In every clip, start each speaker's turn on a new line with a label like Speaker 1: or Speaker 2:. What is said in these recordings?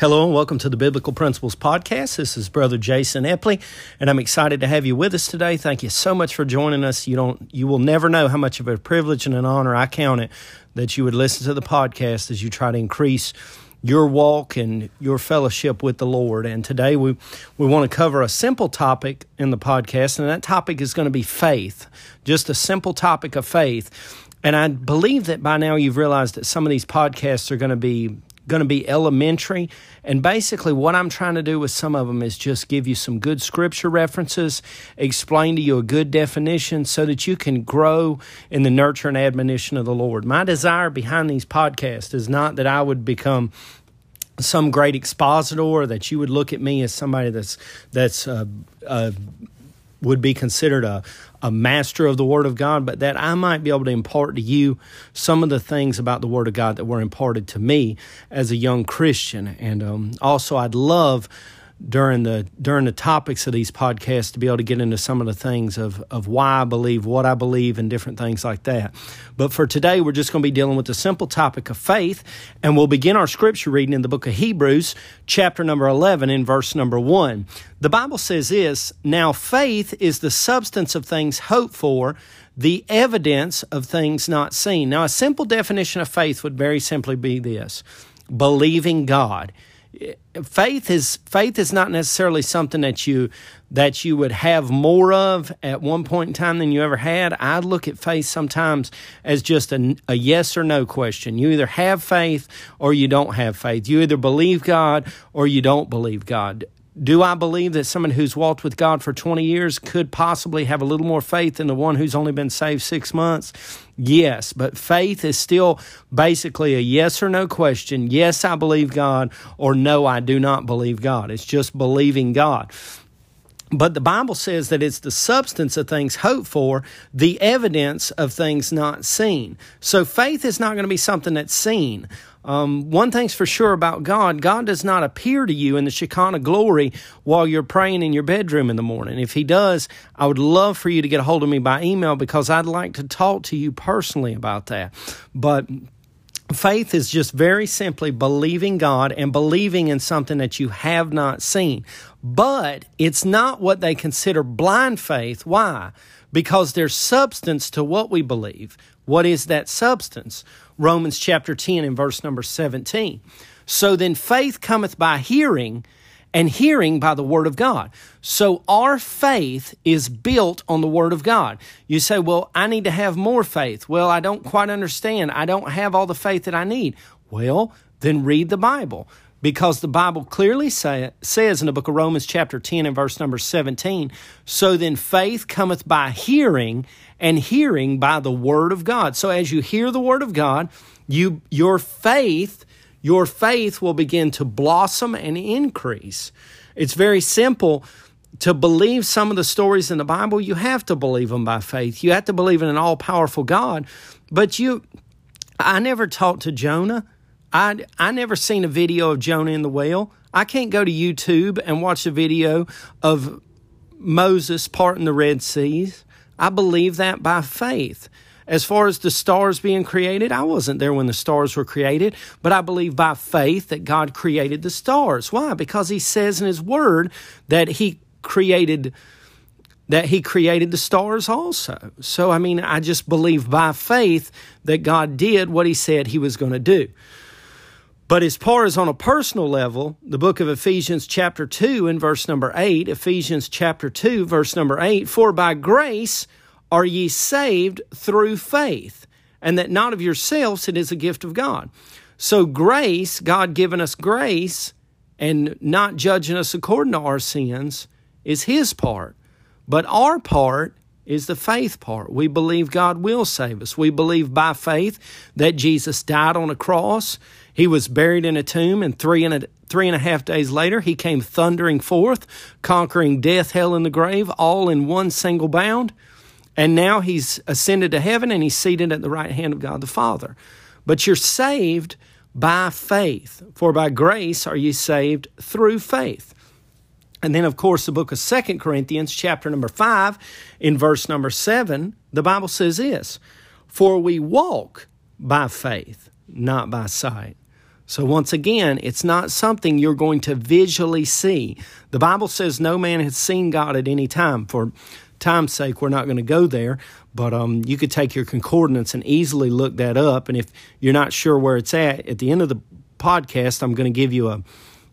Speaker 1: Hello and welcome to the Biblical Principles Podcast. This is Brother Jason Epley, and I'm excited to have you with us today. Thank you so much for joining us. You don't, you will never know how much of a privilege and an honor I count it that you would listen to the podcast as you try to increase your walk and your fellowship with the Lord. And today we we want to cover a simple topic in the podcast, and that topic is going to be faith. Just a simple topic of faith. And I believe that by now you've realized that some of these podcasts are going to be going to be elementary. And basically, what I'm trying to do with some of them is just give you some good scripture references, explain to you a good definition so that you can grow in the nurture and admonition of the Lord. My desire behind these podcasts is not that I would become some great expositor that you would look at me as somebody that's that's uh, uh, would be considered a, a master of the Word of God, but that I might be able to impart to you some of the things about the Word of God that were imparted to me as a young Christian. And um, also, I'd love during the during the topics of these podcasts to be able to get into some of the things of of why I believe what I believe and different things like that. But for today we're just going to be dealing with the simple topic of faith and we'll begin our scripture reading in the book of Hebrews chapter number 11 in verse number 1. The Bible says this, now faith is the substance of things hoped for, the evidence of things not seen. Now a simple definition of faith would very simply be this, believing God faith is faith is not necessarily something that you that you would have more of at one point in time than you ever had. I look at faith sometimes as just a, a yes or no question. You either have faith or you don't have faith. You either believe God or you don't believe God. Do I believe that someone who's walked with God for 20 years could possibly have a little more faith than the one who's only been saved six months? Yes, but faith is still basically a yes or no question. Yes, I believe God, or no, I do not believe God. It's just believing God. But the Bible says that it's the substance of things hoped for, the evidence of things not seen. So faith is not going to be something that's seen. Um, one thing's for sure about God God does not appear to you in the Shekinah glory while you're praying in your bedroom in the morning. If He does, I would love for you to get a hold of me by email because I'd like to talk to you personally about that. But Faith is just very simply believing God and believing in something that you have not seen. But it's not what they consider blind faith. Why? Because there's substance to what we believe. What is that substance? Romans chapter 10 and verse number 17. So then faith cometh by hearing, and hearing by the Word of God. So our faith is built on the Word of God. You say, well, I need to have more faith. Well, I don't quite understand. I don't have all the faith that I need. Well, then read the Bible because the Bible clearly say, says in the book of Romans, chapter 10 and verse number 17, so then faith cometh by hearing, and hearing by the word of God. So as you hear the word of God, you your faith your faith will begin to blossom and increase. It's very simple to believe some of the stories in the Bible. You have to believe them by faith. You have to believe in an all powerful God. But you, I never talked to Jonah. I, I never seen a video of Jonah in the whale. I can't go to YouTube and watch a video of Moses parting the Red Seas. I believe that by faith. As far as the stars being created, I wasn't there when the stars were created, but I believe by faith that God created the stars. Why? Because He says in His Word that He created that he created the stars also. So, I mean, I just believe by faith that God did what he said he was going to do. But as far as on a personal level, the book of Ephesians, chapter 2, and verse number 8, Ephesians chapter 2, verse number 8, for by grace are ye saved through faith, and that not of yourselves, it is a gift of God. So, grace, God giving us grace and not judging us according to our sins, is His part. But our part is the faith part. We believe God will save us. We believe by faith that Jesus died on a cross. He was buried in a tomb, and three and a, three and a half days later, he came thundering forth, conquering death, hell, and the grave, all in one single bound. And now he's ascended to heaven and he's seated at the right hand of God the Father. But you're saved by faith, for by grace are you saved through faith. And then, of course, the book of Second Corinthians, chapter number 5, in verse number 7, the Bible says this For we walk by faith, not by sight. So, once again, it's not something you're going to visually see. The Bible says no man has seen God at any time. For time's sake, we're not going to go there, but um, you could take your concordance and easily look that up. And if you're not sure where it's at, at the end of the podcast, I'm going to give you a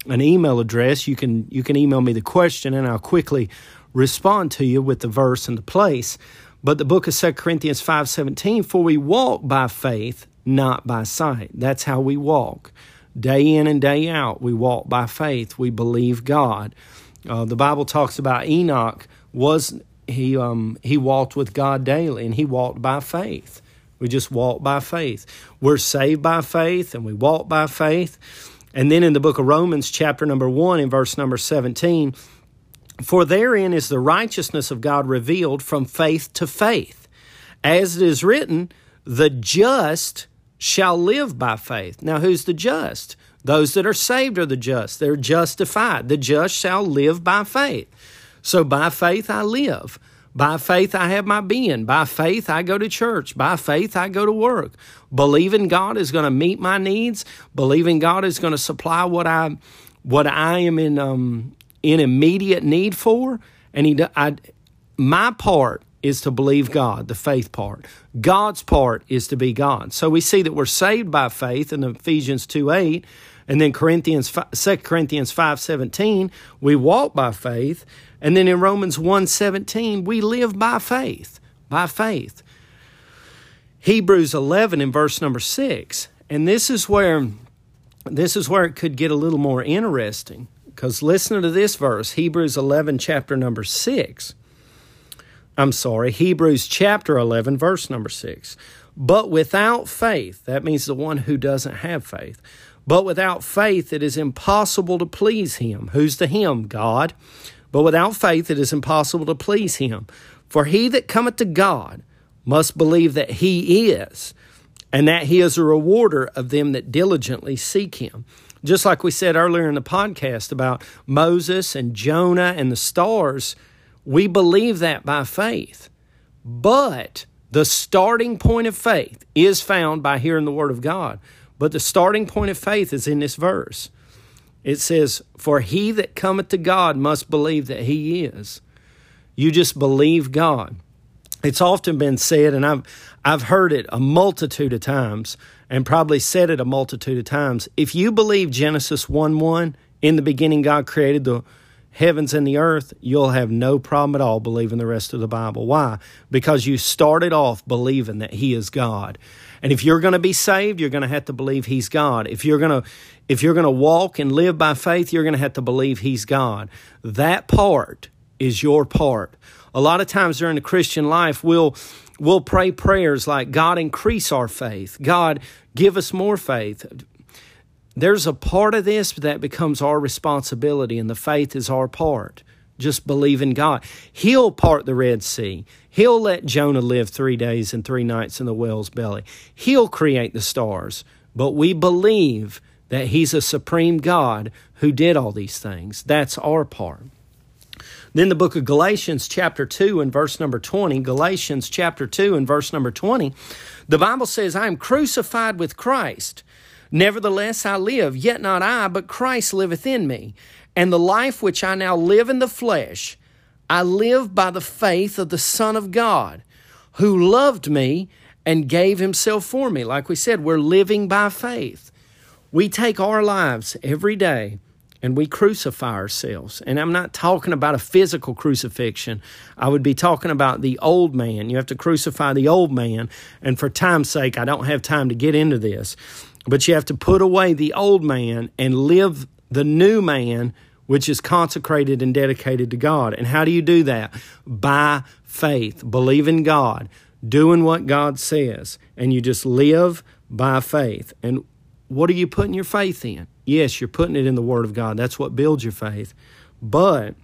Speaker 1: an email address. You can you can email me the question, and I'll quickly respond to you with the verse and the place. But the book of 2 Corinthians 5:17, for we walk by faith, not by sight. That's how we walk. Day in and day out, we walk by faith. We believe God. Uh, the Bible talks about Enoch was he um, he walked with God daily, and he walked by faith. We just walk by faith. We're saved by faith, and we walk by faith. And then in the book of Romans, chapter number one, in verse number seventeen, for therein is the righteousness of God revealed from faith to faith, as it is written, the just shall live by faith. Now, who's the just? Those that are saved are the just. They're justified. The just shall live by faith. So by faith I live. By faith I have my being. By faith I go to church. By faith I go to work. Believing God is going to meet my needs. Believing God is going to supply what I what I am in um, in immediate need for. And he, I, my part is to believe God, the faith part. God's part is to be God. So we see that we're saved by faith in Ephesians 2 8. And then Corinthians 2 Corinthians 5:17, we walk by faith, and then in Romans 1:17, we live by faith, by faith. Hebrews 11 in verse number 6. And this is where this is where it could get a little more interesting because listen to this verse, Hebrews 11 chapter number 6. I'm sorry, Hebrews chapter 11, verse number 6. But without faith, that means the one who doesn't have faith. But without faith, it is impossible to please him. Who's the him? God. But without faith, it is impossible to please him. For he that cometh to God must believe that he is, and that he is a rewarder of them that diligently seek him. Just like we said earlier in the podcast about Moses and Jonah and the stars we believe that by faith. But the starting point of faith is found by hearing the Word of God. But the starting point of faith is in this verse. It says, For he that cometh to God must believe that he is. You just believe God. It's often been said, and I've, I've heard it a multitude of times, and probably said it a multitude of times. If you believe Genesis 1 1, in the beginning God created the heavens and the earth, you'll have no problem at all believing the rest of the Bible. Why? Because you started off believing that He is God. And if you're going to be saved, you're going to have to believe He's God. If you're going to if you're going to walk and live by faith, you're going to have to believe He's God. That part is your part. A lot of times during the Christian life, we'll we'll pray prayers like God increase our faith. God give us more faith there's a part of this that becomes our responsibility, and the faith is our part. Just believe in God. He'll part the Red Sea. He'll let Jonah live three days and three nights in the whale's belly. He'll create the stars. But we believe that He's a supreme God who did all these things. That's our part. Then the book of Galatians, chapter 2, and verse number 20. Galatians, chapter 2, and verse number 20. The Bible says, I am crucified with Christ. Nevertheless, I live, yet not I, but Christ liveth in me. And the life which I now live in the flesh, I live by the faith of the Son of God, who loved me and gave himself for me. Like we said, we're living by faith. We take our lives every day and we crucify ourselves. And I'm not talking about a physical crucifixion. I would be talking about the old man. You have to crucify the old man. And for time's sake, I don't have time to get into this. But you have to put away the old man and live the new man, which is consecrated and dedicated to God. And how do you do that? By faith, believe in God, doing what God says, and you just live by faith. And what are you putting your faith in? Yes, you're putting it in the Word of God. That's what builds your faith. But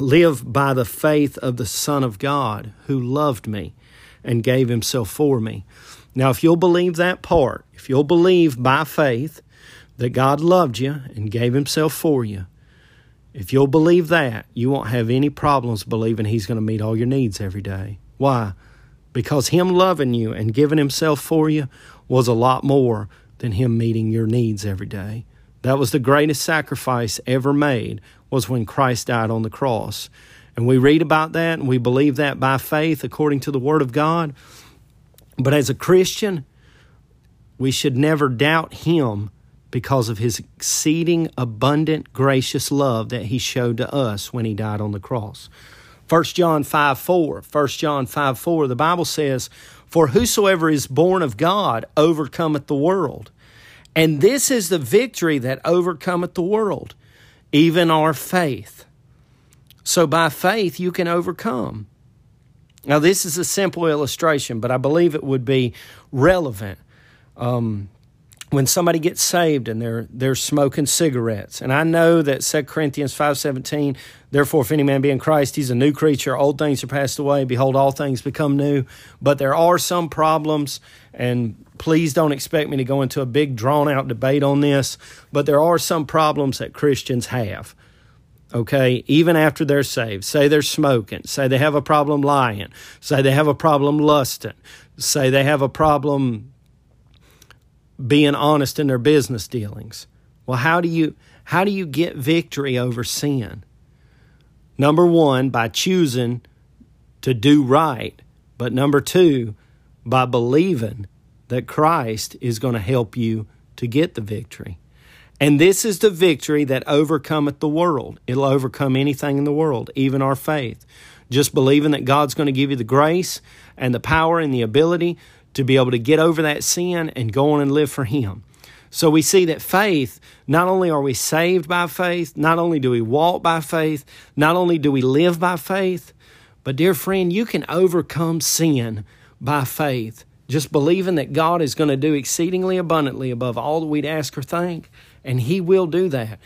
Speaker 1: live by the faith of the Son of God who loved me and gave himself for me. Now, if you'll believe that part, if you'll believe by faith that God loved you and gave Himself for you, if you'll believe that, you won't have any problems believing He's going to meet all your needs every day. Why? Because Him loving you and giving Himself for you was a lot more than him meeting your needs every day. That was the greatest sacrifice ever made was when Christ died on the cross. And we read about that and we believe that by faith according to the word of God. But as a Christian, we should never doubt him because of his exceeding abundant gracious love that he showed to us when he died on the cross. 1 John 5 4. 1 John 5 4, the Bible says, For whosoever is born of God overcometh the world. And this is the victory that overcometh the world, even our faith. So by faith, you can overcome. Now, this is a simple illustration, but I believe it would be relevant. Um, when somebody gets saved and they're they're smoking cigarettes. And i know that 2 corinthians 5.17 therefore if any man be in christ he's a new creature. Old things are passed away. Behold all things become new. But there are some problems and please don't expect me to go into a big drawn out debate on this but there are some problems that christians have okay? Even after they're saved. Say they're smoking. Say they have a problem lying. Say they have a problem lusting. Say they have a problem being honest in their business dealings. Well, how do you how do you get victory over sin? Number 1 by choosing to do right, but number 2 by believing that Christ is going to help you to get the victory. And this is the victory that overcometh the world. It'll overcome anything in the world, even our faith. Just believing that God's going to give you the grace and the power and the ability to be able to get over that sin and go on and live for Him. So we see that faith, not only are we saved by faith, not only do we walk by faith, not only do we live by faith, but dear friend, you can overcome sin by faith. Just believing that God is going to do exceedingly abundantly above all that we'd ask or think, and He will do that.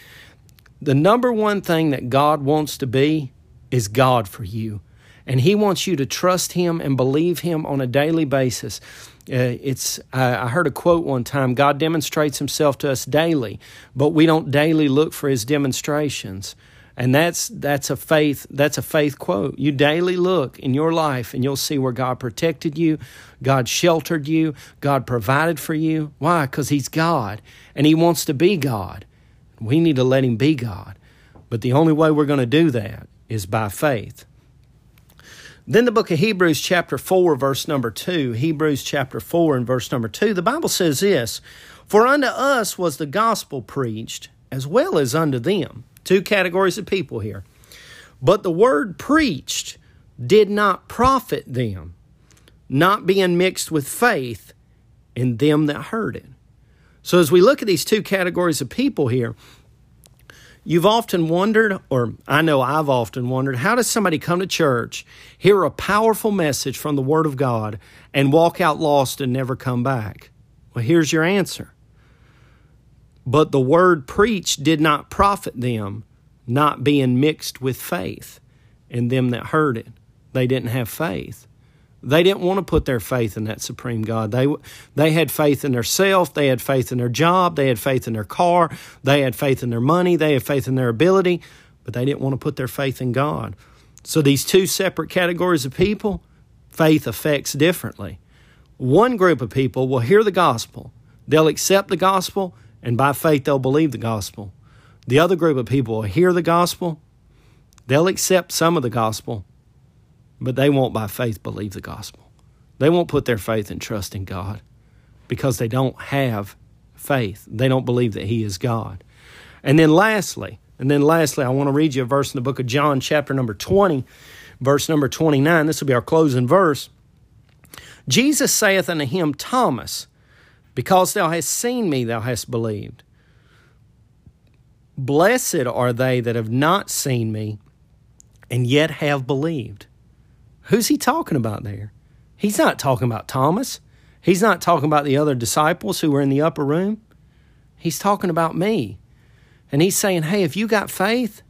Speaker 1: The number one thing that God wants to be is God for you and He wants you to trust Him and believe Him on a daily basis. Uh, it's I heard a quote one time God demonstrates Himself to us daily, but we don't daily look for His demonstrations. And that's that's a faith that's a faith quote. You daily look in your life and you'll see where God protected you, God sheltered you, God provided for you. Why? Cuz he's God and he wants to be God. We need to let him be God. But the only way we're going to do that is by faith. Then the book of Hebrews, chapter 4, verse number 2, Hebrews chapter 4 and verse number 2, the Bible says this For unto us was the gospel preached, as well as unto them. Two categories of people here. But the word preached did not profit them, not being mixed with faith in them that heard it. So as we look at these two categories of people here, You've often wondered, or I know I've often wondered, how does somebody come to church, hear a powerful message from the Word of God, and walk out lost and never come back? Well, here's your answer. But the word preached did not profit them, not being mixed with faith in them that heard it. They didn't have faith. They didn't want to put their faith in that supreme God. They they had faith in their self, they had faith in their job, they had faith in their car, they had faith in their money, they had faith in their ability, but they didn't want to put their faith in God. So these two separate categories of people, faith affects differently. One group of people will hear the gospel, they'll accept the gospel, and by faith they'll believe the gospel. The other group of people will hear the gospel, they'll accept some of the gospel, but they won't by faith believe the gospel. They won't put their faith and trust in God because they don't have faith. They don't believe that He is God. And then lastly, and then lastly, I want to read you a verse in the book of John, chapter number 20, verse number 29. This will be our closing verse. Jesus saith unto him, Thomas, because thou hast seen me, thou hast believed. Blessed are they that have not seen me and yet have believed. Who's he talking about there? He's not talking about Thomas. He's not talking about the other disciples who were in the upper room. He's talking about me. And he's saying, hey, if you got faith,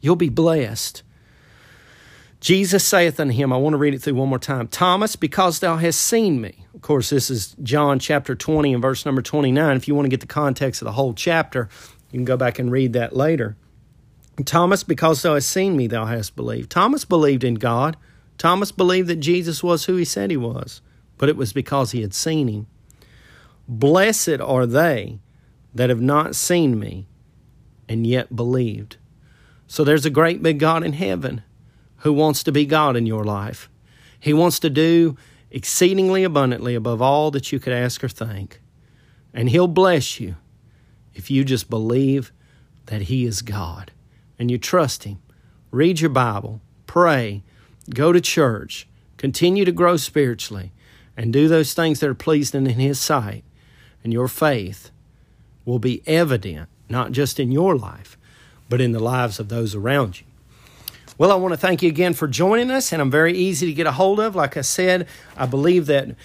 Speaker 1: you'll be blessed. Jesus saith unto him, I want to read it through one more time Thomas, because thou hast seen me. Of course, this is John chapter 20 and verse number 29. If you want to get the context of the whole chapter, you can go back and read that later. Thomas, because thou hast seen me, thou hast believed. Thomas believed in God. Thomas believed that Jesus was who he said he was, but it was because he had seen him. Blessed are they that have not seen me and yet believed. So there's a great big God in heaven who wants to be God in your life. He wants to do exceedingly abundantly above all that you could ask or think. And He'll bless you if you just believe that He is God and you trust Him. Read your Bible, pray, go to church, continue to grow spiritually, and do those things that are pleasing in His sight. And your faith will be evident, not just in your life, but in the lives of those around you. Well, I want to thank you again for joining us, and I'm very easy to get a hold of. Like I said, I believe that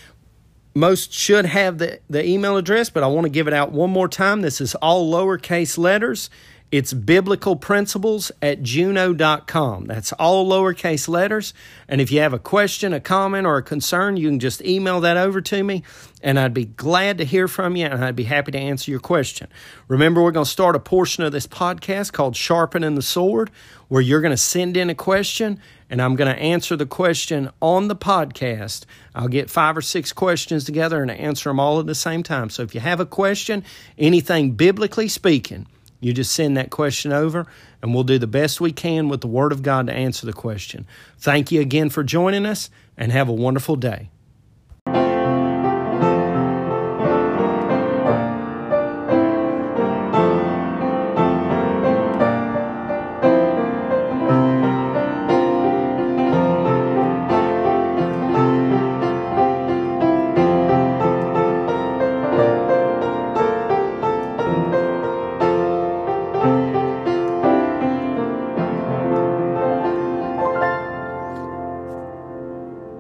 Speaker 1: most should have the, the email address, but I want to give it out one more time. This is all lowercase letters. It's biblical principles at juno.com. That's all lowercase letters. And if you have a question, a comment, or a concern, you can just email that over to me, and I'd be glad to hear from you, and I'd be happy to answer your question. Remember, we're going to start a portion of this podcast called Sharpening the Sword, where you're going to send in a question, and I'm going to answer the question on the podcast. I'll get five or six questions together and answer them all at the same time. So if you have a question, anything biblically speaking, you just send that question over, and we'll do the best we can with the Word of God to answer the question. Thank you again for joining us, and have a wonderful day.